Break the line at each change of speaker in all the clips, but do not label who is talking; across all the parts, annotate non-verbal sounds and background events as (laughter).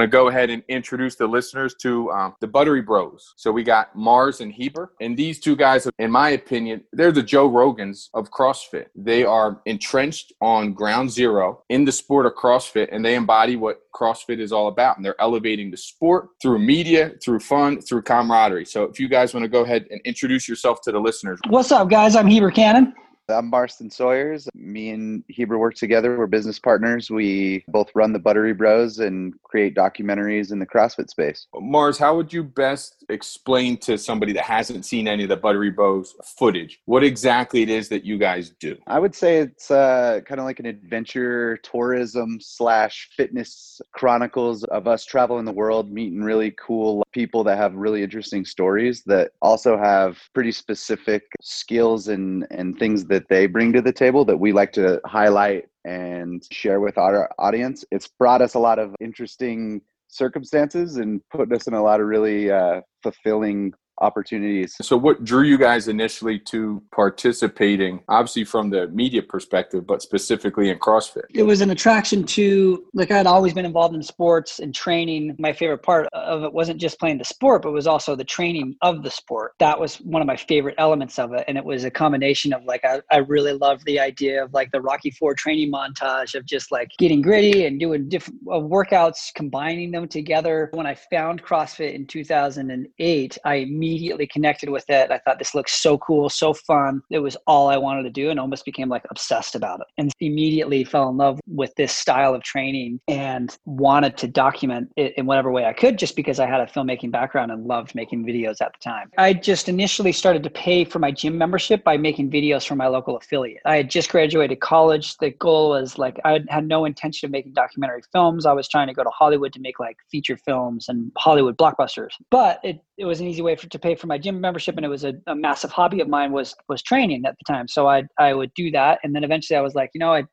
want to go ahead and introduce the listeners to um, the Buttery Bros. So we got Mars and Heber, and these two guys, in my opinion, they're the Joe Rogans of CrossFit. They are entrenched on ground zero in the sport of CrossFit, and they embody what CrossFit is all about. And they're elevating the sport through media, through fun, through camaraderie. So if you guys want to go ahead and introduce yourself to the listeners.
What's up, guys? I'm Heber Cannon.
I'm Marston Sawyers. Me and Heber work together. We're business partners. We both run the Buttery Bros and create documentaries in the CrossFit space.
Mars, how would you best explain to somebody that hasn't seen any of the Buttery Bros footage what exactly it is that you guys do?
I would say it's uh, kind of like an adventure tourism slash fitness chronicles of us traveling the world, meeting really cool people that have really interesting stories that also have pretty specific skills and, and things that they bring to the table that we like to highlight and share with our audience. It's brought us a lot of interesting circumstances and put us in a lot of really uh, fulfilling opportunities.
So, what drew you guys initially to participating, obviously from the media perspective, but specifically in CrossFit?
It was an attraction to, like, I had always been involved in sports and training. My favorite part of it wasn't just playing the sport, but was also the training of the sport. That was one of my favorite elements of it. And it was a combination of, like, I, I really loved the idea of, like, the Rocky Four training montage of just, like, getting gritty and doing different uh, workouts, combining them together. When I found CrossFit in 2008, I immediately immediately connected with it. I thought this looks so cool, so fun. It was all I wanted to do and almost became like obsessed about it. And immediately fell in love with this style of training and wanted to document it in whatever way I could just because I had a filmmaking background and loved making videos at the time. I just initially started to pay for my gym membership by making videos for my local affiliate. I had just graduated college. The goal was like I had no intention of making documentary films. I was trying to go to Hollywood to make like feature films and Hollywood blockbusters. But it, it was an easy way for, to pay for my gym membership and it was a, a, massive hobby of mine was was training at the time. So i i would do that and then eventually i was like you know i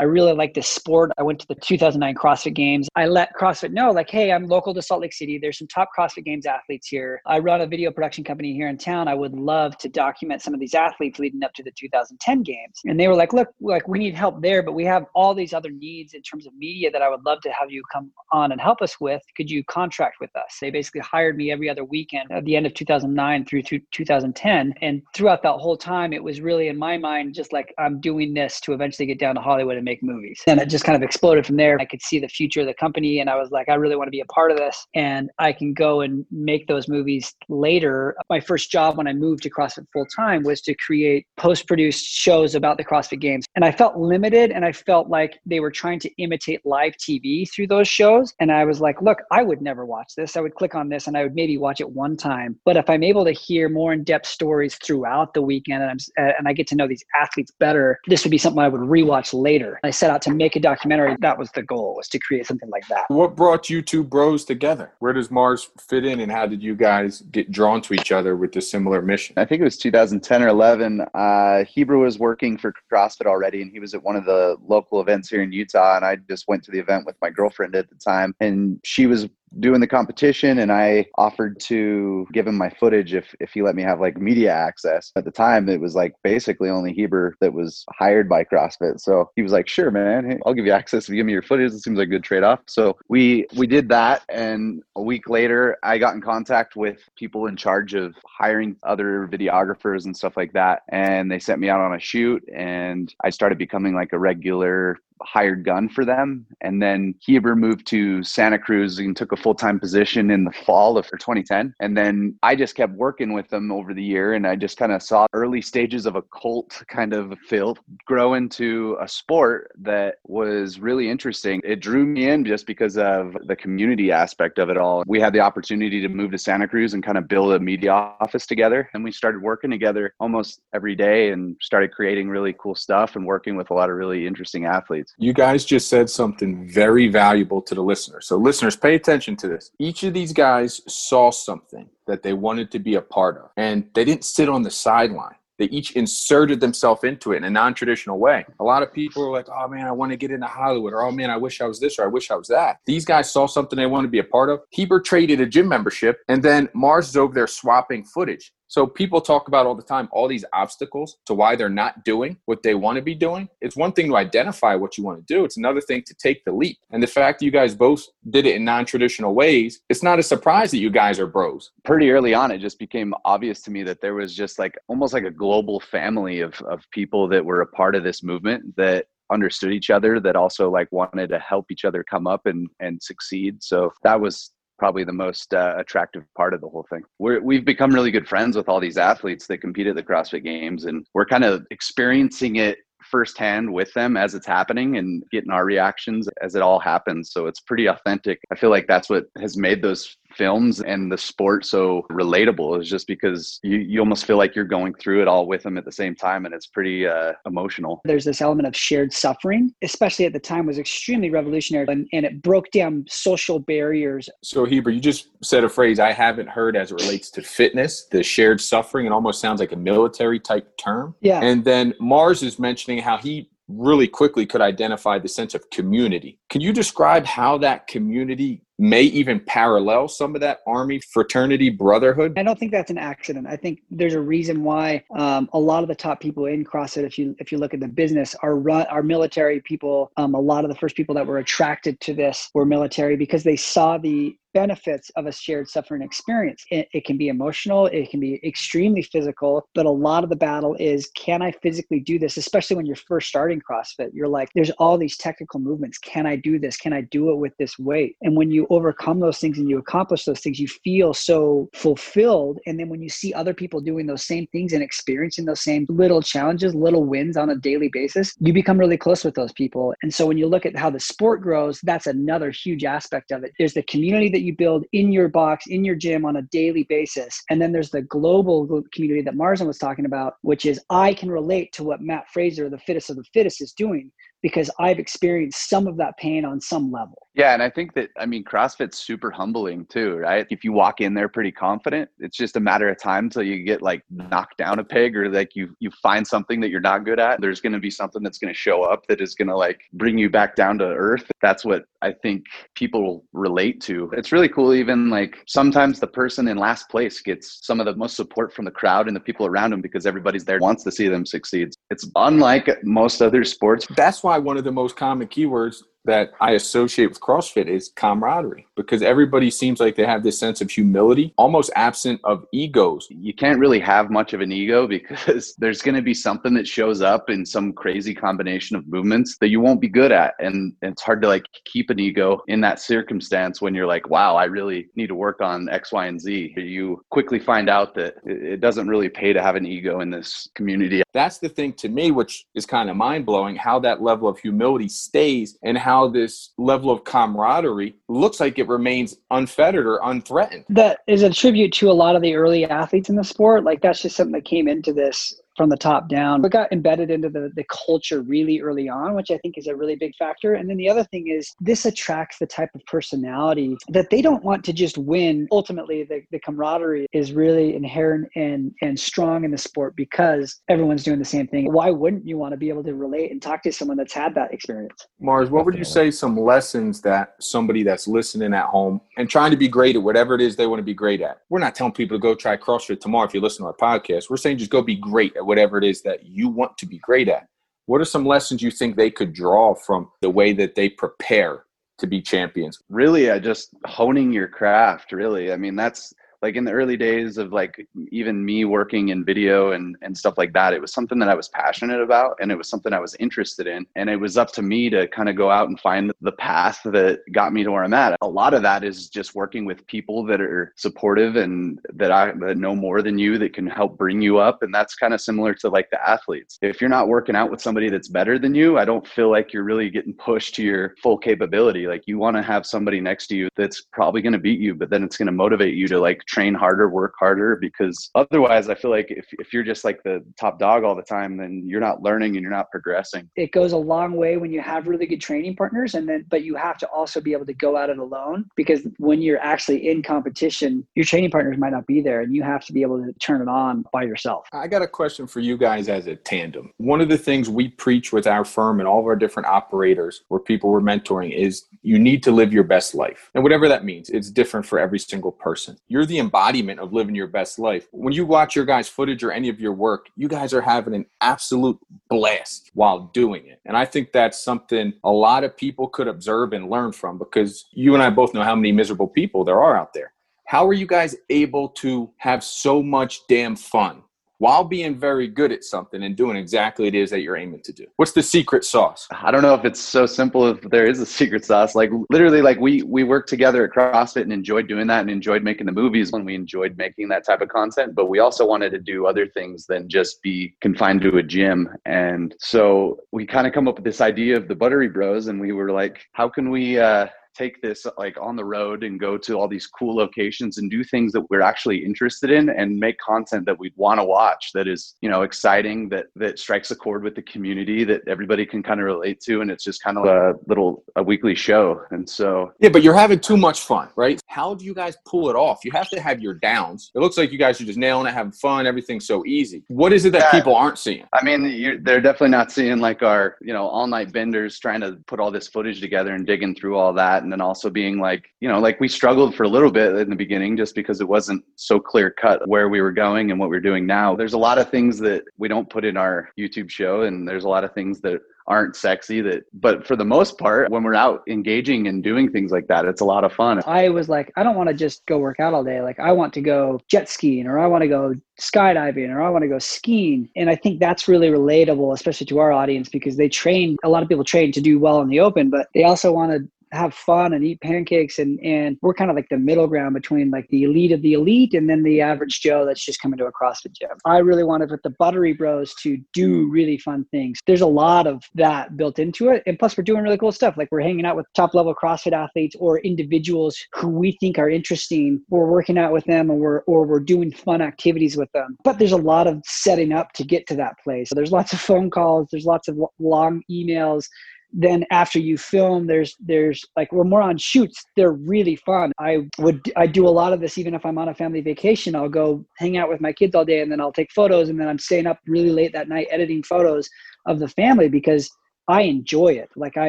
I really like this sport. I went to the 2009 CrossFit Games. I let CrossFit know, like, hey, I'm local to Salt Lake City. There's some top CrossFit Games athletes here. I run a video production company here in town. I would love to document some of these athletes leading up to the 2010 Games. And they were like, look, like we need help there, but we have all these other needs in terms of media that I would love to have you come on and help us with. Could you contract with us? They basically hired me every other weekend at the end of 2009 through 2010. And throughout that whole time, it was really in my mind just like I'm doing this to eventually get down to Hollywood and make movies. And it just kind of exploded from there. I could see the future of the company and I was like, I really want to be a part of this and I can go and make those movies later. My first job when I moved to CrossFit full time was to create post produced shows about the CrossFit Games. And I felt limited and I felt like they were trying to imitate live TV through those shows. And I was like, look, I would never watch this. I would click on this and I would maybe watch it one time. But if I'm able to hear more in depth stories throughout the weekend and, and I get to know these athletes better, this would be something I would rewatch later. I set out to make a documentary. That was the goal, was to create something like that.
What brought you two bros together? Where does Mars fit in, and how did you guys get drawn to each other with a similar mission?
I think it was 2010 or 11. Uh, Heber was working for CrossFit already, and he was at one of the local events here in Utah. And I just went to the event with my girlfriend at the time, and she was doing the competition and I offered to give him my footage if if he let me have like media access. At the time it was like basically only Heber that was hired by CrossFit. So he was like, "Sure, man. Hey, I'll give you access if you give me your footage. It seems like a good trade-off." So we we did that and a week later I got in contact with people in charge of hiring other videographers and stuff like that and they sent me out on a shoot and I started becoming like a regular hired gun for them. And then Heber moved to Santa Cruz and took a full time position in the fall of 2010. And then I just kept working with them over the year. And I just kind of saw early stages of a cult kind of feel grow into a sport that was really interesting. It drew me in just because of the community aspect of it all. We had the opportunity to move to Santa Cruz and kind of build a media office together. And we started working together almost every day and started creating really cool stuff and working with a lot of really interesting athletes.
You guys just said something very valuable to the listeners. So, listeners, pay attention to this. Each of these guys saw something that they wanted to be a part of, and they didn't sit on the sideline. They each inserted themselves into it in a non traditional way. A lot of people are like, oh man, I want to get into Hollywood, or oh man, I wish I was this, or I wish I was that. These guys saw something they wanted to be a part of. Heber traded a gym membership, and then Mars is over there swapping footage So people talk about all the time all these obstacles to why they're not doing what they want to be doing. It's one thing to identify what you want to do, it's another thing to take the leap. And the fact that you guys both did it in non traditional ways, it's not a surprise that you guys are bros.
Pretty early on, it just became obvious to me that there was just like almost like a global family of, of people that were a part of this movement that understood each other that also like wanted to help each other come up and and succeed so that was probably the most uh, attractive part of the whole thing. We're, we've become really good friends with all these athletes that compete at the CrossFit Games, and we're kind of experiencing it firsthand with them as it's happening and getting our reactions as it all happens. So it's pretty authentic. I feel like that's what has made those films and the sport so relatable is just because you, you almost feel like you're going through it all with them at the same time and it's pretty uh, emotional.
There's this element of shared suffering especially at the time was extremely revolutionary and, and it broke down social barriers.
So heber you just said a phrase i haven't heard as it relates to fitness the shared suffering. It almost sounds like a military type term.
Yeah.
And then mars is mentioning how he really quickly could identify the sense of community. Can you describe how that community may even parallel some of that army fraternity brotherhood
i don't think that's an accident i think there's a reason why um, a lot of the top people in crossfit if you if you look at the business are run are military people um, a lot of the first people that were attracted to this were military because they saw the benefits of a shared suffering experience. It, it, can be emotional, it can be extremely physical, but a lot of the battle is can I physically do this? Especially when you're first starting CrossFit, you're like, there's all these technical movements. Can I do this? Can I do it with this weight? And when you overcome those things and you accomplish those things, you feel so fulfilled. And then when you see other people doing those same things and experiencing those same little challenges, little wins on a daily basis, you become really close with those people. And so when you look at how the sport grows, that's another huge aspect of it. There's the community that you build in your box, in your gym on a daily basis. And then there's the global community that Marston was talking about, which is I can relate to what Mat Fraser, the fittest of the fittest, is doing because I've experienced some of that pain on some level.
Yeah, and I think that I mean CrossFit's super humbling too, right? If you walk in there pretty confident, it's just a matter of time till you get like knocked down a peg or like you you find something that you're not good at. There's going to be something that's going to show up that is going to like bring you back down to earth. That's what I think people relate to. It's really cool even like sometimes the person in last place gets some of the most support from the crowd and the people around them because everybody's there wants to see them succeed. It's unlike most other sports.
That's why one of the most common keywords that I associate with CrossFit is camaraderie because everybody seems like they have this sense of humility, almost absent of egos.
You can't really have much of an ego (laughs) because there's going to be something that shows up in some crazy combination of movements that you won't be good at. And it's hard to like keep an ego in that circumstance when you're like, wow, I really need to work on X, Y, and Z. You quickly find out that it doesn't really pay to have an ego in this community.
That's the thing to me, which is kind of mind blowing how that level of humility stays and how how this level of camaraderie looks like it remains unfettered or unthreatened.
That is a tribute to a lot of the early athletes in the sport. Like that's just something that came into this from the top down. It got embedded into the, the culture really early on, which I think is a really big factor. And then the other thing is this attracts the type of personality that they don't want to just win. Ultimately, the, the camaraderie is really inherent and, and strong in the sport because everyone's doing the same thing. Why wouldn't you want to be able to relate and talk to someone that's had that experience?
Mars, what would you say some lessons that somebody that's listening at home and trying to be great at whatever it is they want to be great at? We're not telling people to go try CrossFit tomorrow if you listen to our podcast. We're saying just go be great at whatever it is that you want to be great at. What are some lessons you think they could draw from the way that they prepare to be champions?
Really, uh, just honing your craft. Really, I mean that's like in the early days of like even me working in video and, and stuff like that, it was something that I was passionate about and it was something I was interested in. And it was up to me to kind of go out and find the path that got me to where I'm at. A lot of that is just working with people that are supportive and that I that know more than you that can help bring you up. And that's kind of similar to like the athletes. If you're not working out with somebody that's better than you, I don't feel like you're really getting pushed to your full capability. Like you want to have somebody next to you that's probably going to beat you, but then it's going to motivate you to like train harder, work harder, because otherwise, I feel like if, if you're just like the top dog all the time, then you're not learning and you're not progressing.
It goes a long way when you have really good training partners, and then, but you have to also be able to go at it alone because when you're actually in competition, your training partners might not be there and you have to be able to turn it on by yourself.
I got a question for you guys as a tandem. One of the things we preach with our firm and all of our different operators where people we're mentoring is you need to live your best life. And whatever that means, it's different for every single person. You're the embodiment of living your best life. When you watch your guys' footage or any of your work, you guys are having an absolute blast while doing it. And I think that's something a lot of people could observe and learn from because you and I both know how many miserable people there are out there. How are you guys able to have so much damn fun while being very good at something and doing exactly it is that you're aiming to do? What's the secret sauce?
I don't know if it's so simple if there is a secret sauce. Like literally like we we worked together at CrossFit and enjoyed doing that and enjoyed making the movies when we enjoyed making that type of content, but we also wanted to do other things than just be confined to a gym. And so we kind of come up with this idea of the Buttery Bros and we were like, how can we uh take this like on the road and go to all these cool locations and do things that we're actually interested in and make content that we'd want to watch that is you know exciting that that strikes a chord with the community that everybody can kind of relate to and it's just kind of a little a weekly show. And so
yeah but you're having too much fun right? How do you guys pull it off? You have to have your downs. It looks like you guys are just nailing it having fun everything's so easy. What is it that yeah. people aren't seeing?
I mean they're definitely not seeing like our you know all night benders trying to put all this footage together and digging through all that and then also being like you know like we struggled for a little bit in the beginning just because it wasn't so clear cut where we were going and what we're doing now. There's a lot of things that we don't put in our youtube show and there's a lot of things that aren't sexy that but for the most part when we're out engaging and doing things like that it's a lot of fun.
I was like i don't want to just go work out all day. Like i want to go jet skiing or i want to go skydiving or i want to go skiing. And i think that's really relatable especially to our audience because they train a lot of people train to do well in the open but they also want to have fun and eat pancakes and and we're kind of like the middle ground between like the elite of the elite and then the average joe that's just coming to a crossfit gym. I really wanted with the buttery bros to do really fun things. There's a lot of that built into it and plus we're doing really cool stuff. Like we're hanging out with top level crossfit athletes or individuals who we think are interesting. We're working out with them or we're or we're doing fun activities with them. But there's a lot of setting up to get to that place. So there's lots of phone calls there's lots of long emails then after you film there's there's like we're more on shoots. They're really fun. I would i do a lot of this even if i'm on a family vacation. I'll go hang out with my kids all day and then i'll take photos and then i'm staying up really late that night editing photos of the family because I enjoy it. Like I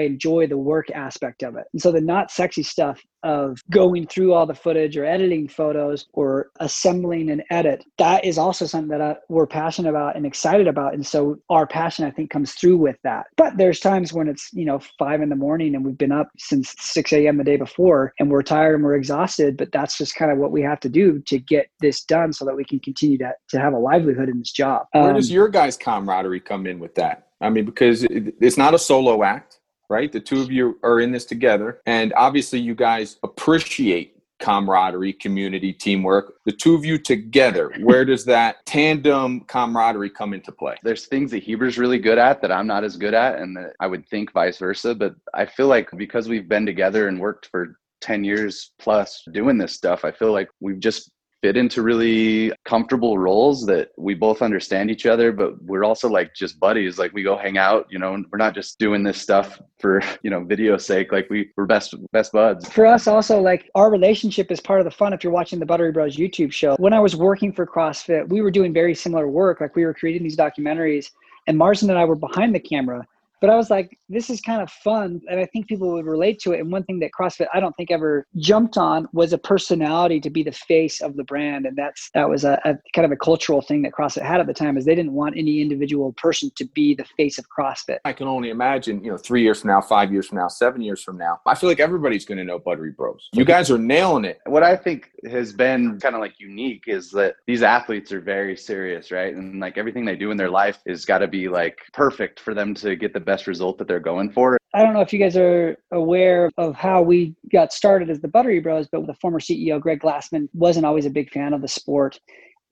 enjoy the work aspect of it. And so the not sexy stuff of going through all the footage or editing photos or assembling an edit, that is also something that I, we're passionate about and excited about. And so our passion, I think, comes through with that. But there's times when it's, you know, five in the morning and we've been up since 6 a.m. the day before and we're tired and we're exhausted. But that's just kind of what we have to do to get this done so that we can continue to, to have a livelihood in this job.
Where um, does your guys' camaraderie come in with that? I mean, because it's not a solo act, right? The two of you are in this together. And obviously, you guys appreciate camaraderie, community, teamwork. The two of you together, where does that tandem camaraderie come into play?
There's things that Heber's really good at that I'm not as good at, and I would think vice versa. But I feel like because we've been together and worked for 10 years plus doing this stuff, I feel like we've just fit into really comfortable roles that we both understand each other but we're also like just buddies. Like we go hang out you know we're not just doing this stuff for (laughs) you know video sake. Like we we're best best buds.
For us also like our relationship is part of the fun if you're watching the buttery bros youtube show. When i was working for crossfit we were doing very similar work. Like we were creating these documentaries and marston and i were behind the camera but I was like, this is kind of fun. And I think people would relate to it. And one thing that CrossFit, I don't think ever jumped on was a personality to be the face of the brand. And that's, that was a, a kind of a cultural thing that CrossFit had at the time is they didn't want any individual person to be the face of CrossFit.
I can only imagine, you know, three years from now, five years from now, seven years from now, I feel like everybody's going to know Buttery Bros. You guys are nailing it.
What I think has been kind of like unique is that these athletes are very serious, right? And like everything they do in their life is got to be like perfect for them to get the best result that they're going for.
I don't know if you guys are aware of how we got started as the Buttery Bros, but the former CEO, Greg Glassman, wasn't always a big fan of the sport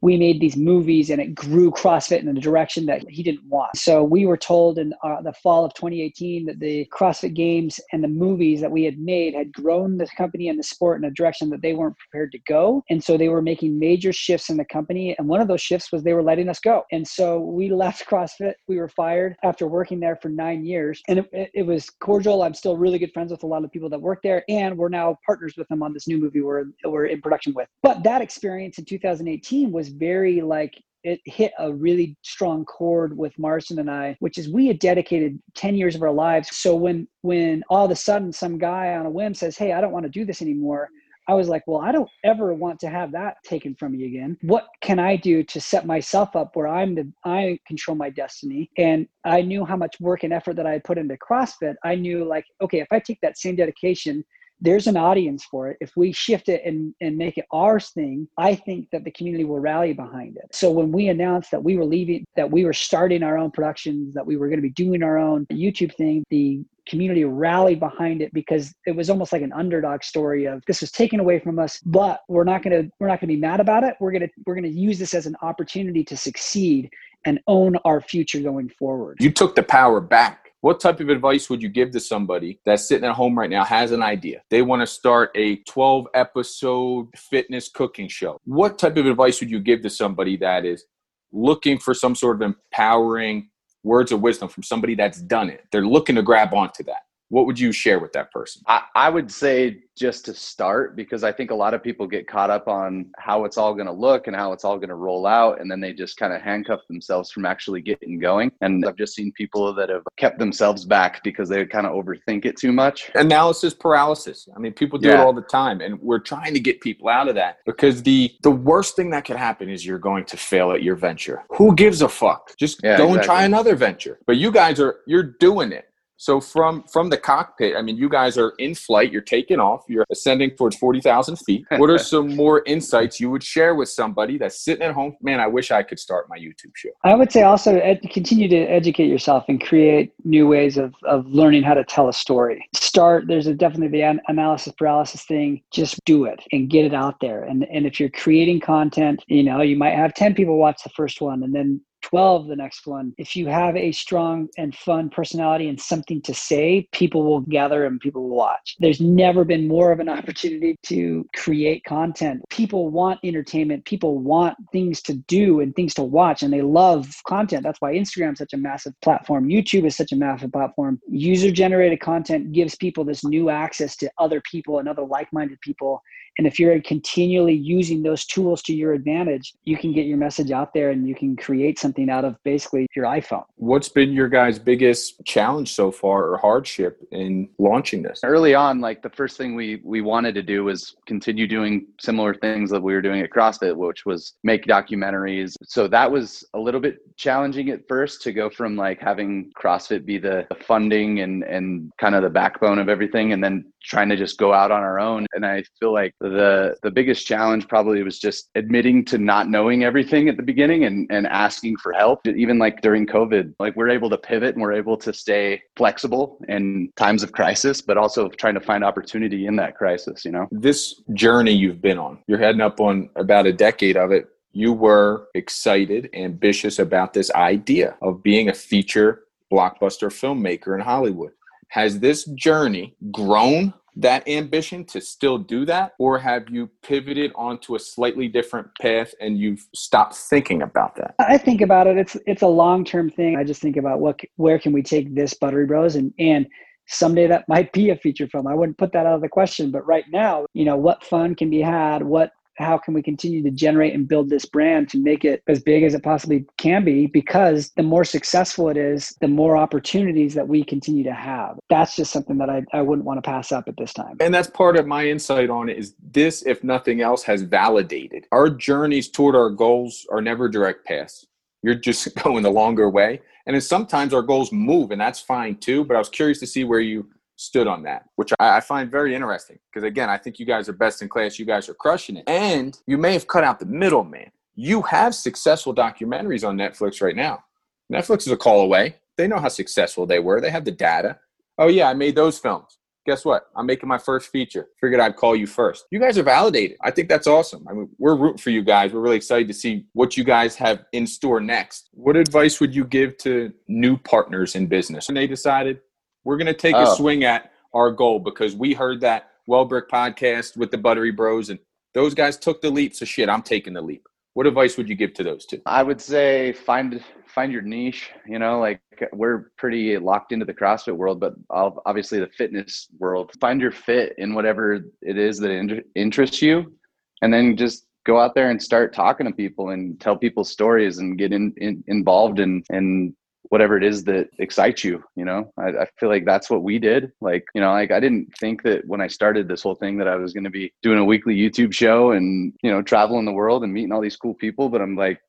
we made these movies and it grew CrossFit in a direction that he didn't want. So we were told in uh, the fall of 2018 that the CrossFit Games and the movies that we had made had grown the company and the sport in a direction that they weren't prepared to go. And so they were making major shifts in the company. And one of those shifts was they were letting us go. And so we left CrossFit. We were fired after working there for nine years. And it, it was cordial. I'm still really good friends with a lot of people that work there. And we're now partners with them on this new movie we're, we're in production with. But that experience in 2018 was very like it hit a really strong chord with Marston and I, which is we had dedicated 10 years of our lives. So when when all of a sudden some guy on a whim says, Hey, I don't want to do this anymore, I was like, well, I don't ever want to have that taken from me again. What can I do to set myself up where I'm the I control my destiny? And I knew how much work and effort that I had put into CrossFit. I knew like, okay, if I take that same dedication there's an audience for it. If we shift it and, and make it ours thing, I think that the community will rally behind it. So when we announced that we were leaving, that we were starting our own productions, that we were going to be doing our own YouTube thing, the community rallied behind it because it was almost like an underdog story of this was taken away from us but we're not going to we're not going to be mad about it we're going to we're going to use this as an opportunity to succeed and own our future going forward
you took the power back what type of advice would you give to somebody that's sitting at home right now, has an idea? They want to start a 12 episode fitness cooking show. What type of advice would you give to somebody that is looking for some sort of empowering words of wisdom from somebody that's done it? They're looking to grab onto that what would you share with that person?
I, I, would say just to start, because I think a lot of people get caught up on how it's all going to look and how it's all going to roll out. And then they just kind of handcuff themselves from actually getting going. And I've just seen people that have kept themselves back because they kind of overthink it too much.
Analysis paralysis. I mean, people do yeah. it all the time. And we're trying to get people out of that because the, the worst thing that could happen is you're going to fail at your venture. Who gives a fuck? Just yeah, go exactly. and try another venture. But you guys are, you're doing it so from from the cockpit, I mean, you guys are in flight. You're taking off. You're ascending towards forty thousand feet. (laughs) What are some more insights you would share with somebody that's sitting at home? Man, I wish I could start my YouTube show.
I would say also ed- continue to educate yourself and create new ways of of learning how to tell a story. Start. There's a, definitely the an- analysis paralysis thing. Just do it and get it out there. And and if you're creating content, you know, you might have ten people watch the first one, and then 12 the next one. If you have a strong and fun personality and something to say people will gather and people will watch. There's never been more of an (laughs) opportunity to create content. People want entertainment. People want things to do and things to watch and they love content. That's why instagram is such a massive platform. Youtube is such a massive platform. User generated content gives people this new access to other people and other like-minded people. And if you're continually using those tools to your advantage, you can get your message out there and you can create something out of basically your iPhone.
What's been your guys' biggest challenge so far or hardship in launching this?
Early on, like the first thing we we wanted to do was continue doing similar things that we were doing at CrossFit, which was make documentaries. So that was a little bit challenging at first to go from like having CrossFit be the funding and and kind of the backbone of everything and then trying to just go out on our own and i feel like the the biggest challenge probably was just admitting to not knowing everything at the beginning and and asking for help. Even like during covid like we're able to pivot and we're able to stay flexible in times of crisis but also trying to find opportunity in that crisis you know?
This journey you've been on you're heading up on about a decade of it. You were excited ambitious about this idea of being a feature blockbuster filmmaker in hollywood. Has this journey grown that ambition to still do that? Or have you pivoted onto a slightly different path and you've stopped thinking about that?
I think about it. It's it's a long-term thing. I just think about what where can we take this buttery bros? And and someday that (laughs) might be a feature film. I wouldn't put that out of the question but right now you know what fun can be had? What how can we continue to generate and build this brand to make it as big as it possibly can be? Because the more successful it is the more opportunities that we continue to have. That's just something that i, I wouldn't want to pass up at this time.
And that's part of my insight on it is this if nothing else has validated. Our journeys toward our goals are never direct paths. You're just (laughs) going the longer way. And then sometimes our goals move and that's fine too but i was curious to see where you stood on that, which I, I find very interesting because again, I think you guys are best in class. You guys are crushing it, and you may have cut out the middleman. You have successful documentaries on Netflix right now. Netflix is a call away. They know how successful they were. They have the data. Oh yeah, I made those films. Guess what? I'm making my first feature. Figured I'd call you first. You guys are validated. I think that's awesome. I mean, we're rooting for you guys. We're really excited to see what you guys have in store next. What advice would you give to new partners in business? And they decided we're going to take oh. a swing at our goal because we heard that Wellbrick podcast with the Buttery Bros, and those guys took the leap. So shit, I'm taking the leap. What advice would you give to those two?
I would say find find your niche. You know, like we're pretty locked into the CrossFit world, but obviously the fitness world. Find your fit in whatever it is that interests you, and then just go out there and start talking to people and tell people stories and get in, in involved in and whatever it is that excites you. You know, I, I feel like that's what we did. Like, you know, like I didn't think that when I started this whole thing that I was going to be doing a weekly YouTube show and, you know, traveling the world and meeting all these cool people. But I'm like,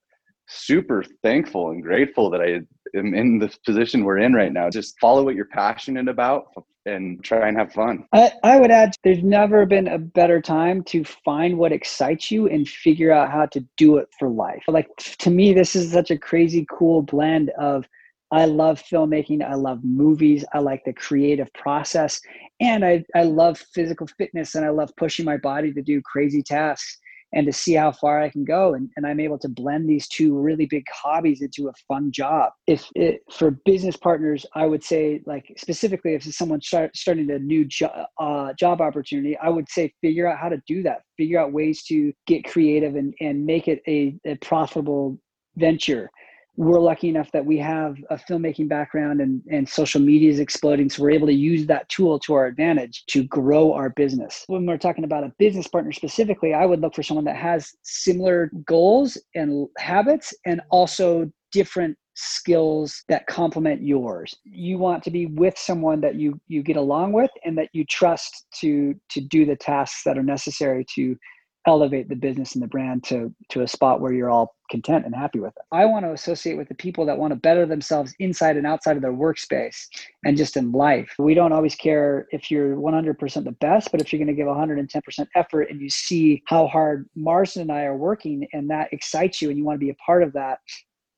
super thankful and grateful that I am in the position we're in right now. Just follow what you're passionate about and try and have fun.
I, I would add there's never been a better time to find what excites you and figure out how to do it for life. Like to me, this is such a crazy cool blend of I love filmmaking. I love movies. I like the creative process. And I, I love physical fitness and I love pushing my body to do crazy tasks and to see how far I can go. And, and I'm able to blend these two really big hobbies into a fun job. If it, for business partners, I would say, like specifically, if someone start, starting a new jo- uh, job opportunity, I would say figure out how to do that. Figure out ways to get creative and, and make it a, a profitable venture we're lucky enough that we have a filmmaking background and, and social media is exploding. So we're able to use that tool to our advantage to grow our business. When we're talking about a business partner specifically, I would look for someone that has similar goals and habits and also different skills that complement yours you want to be with someone that you you get along with and that you trust to to do the tasks that are necessary to elevate the business and the brand to to a spot where you're all content and happy with it. I want to associate with the people that want to better themselves inside and outside of their workspace and just in life. We don't always care if you're 100% the best, but if you're going to give 110% effort and you see how hard Marston and I are working and that excites you and you want to be a part of that,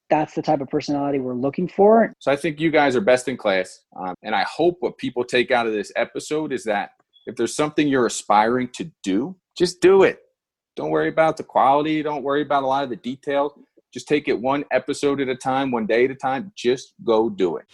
that's the type of personality we're looking for.
So I think you guys are best in class. Um, and I hope what people take out of this episode is that if there's something you're aspiring to do, just do it don't worry about the quality. Don't worry about a lot of the details. Just take it one episode at a time, one day at a time. Just go do it.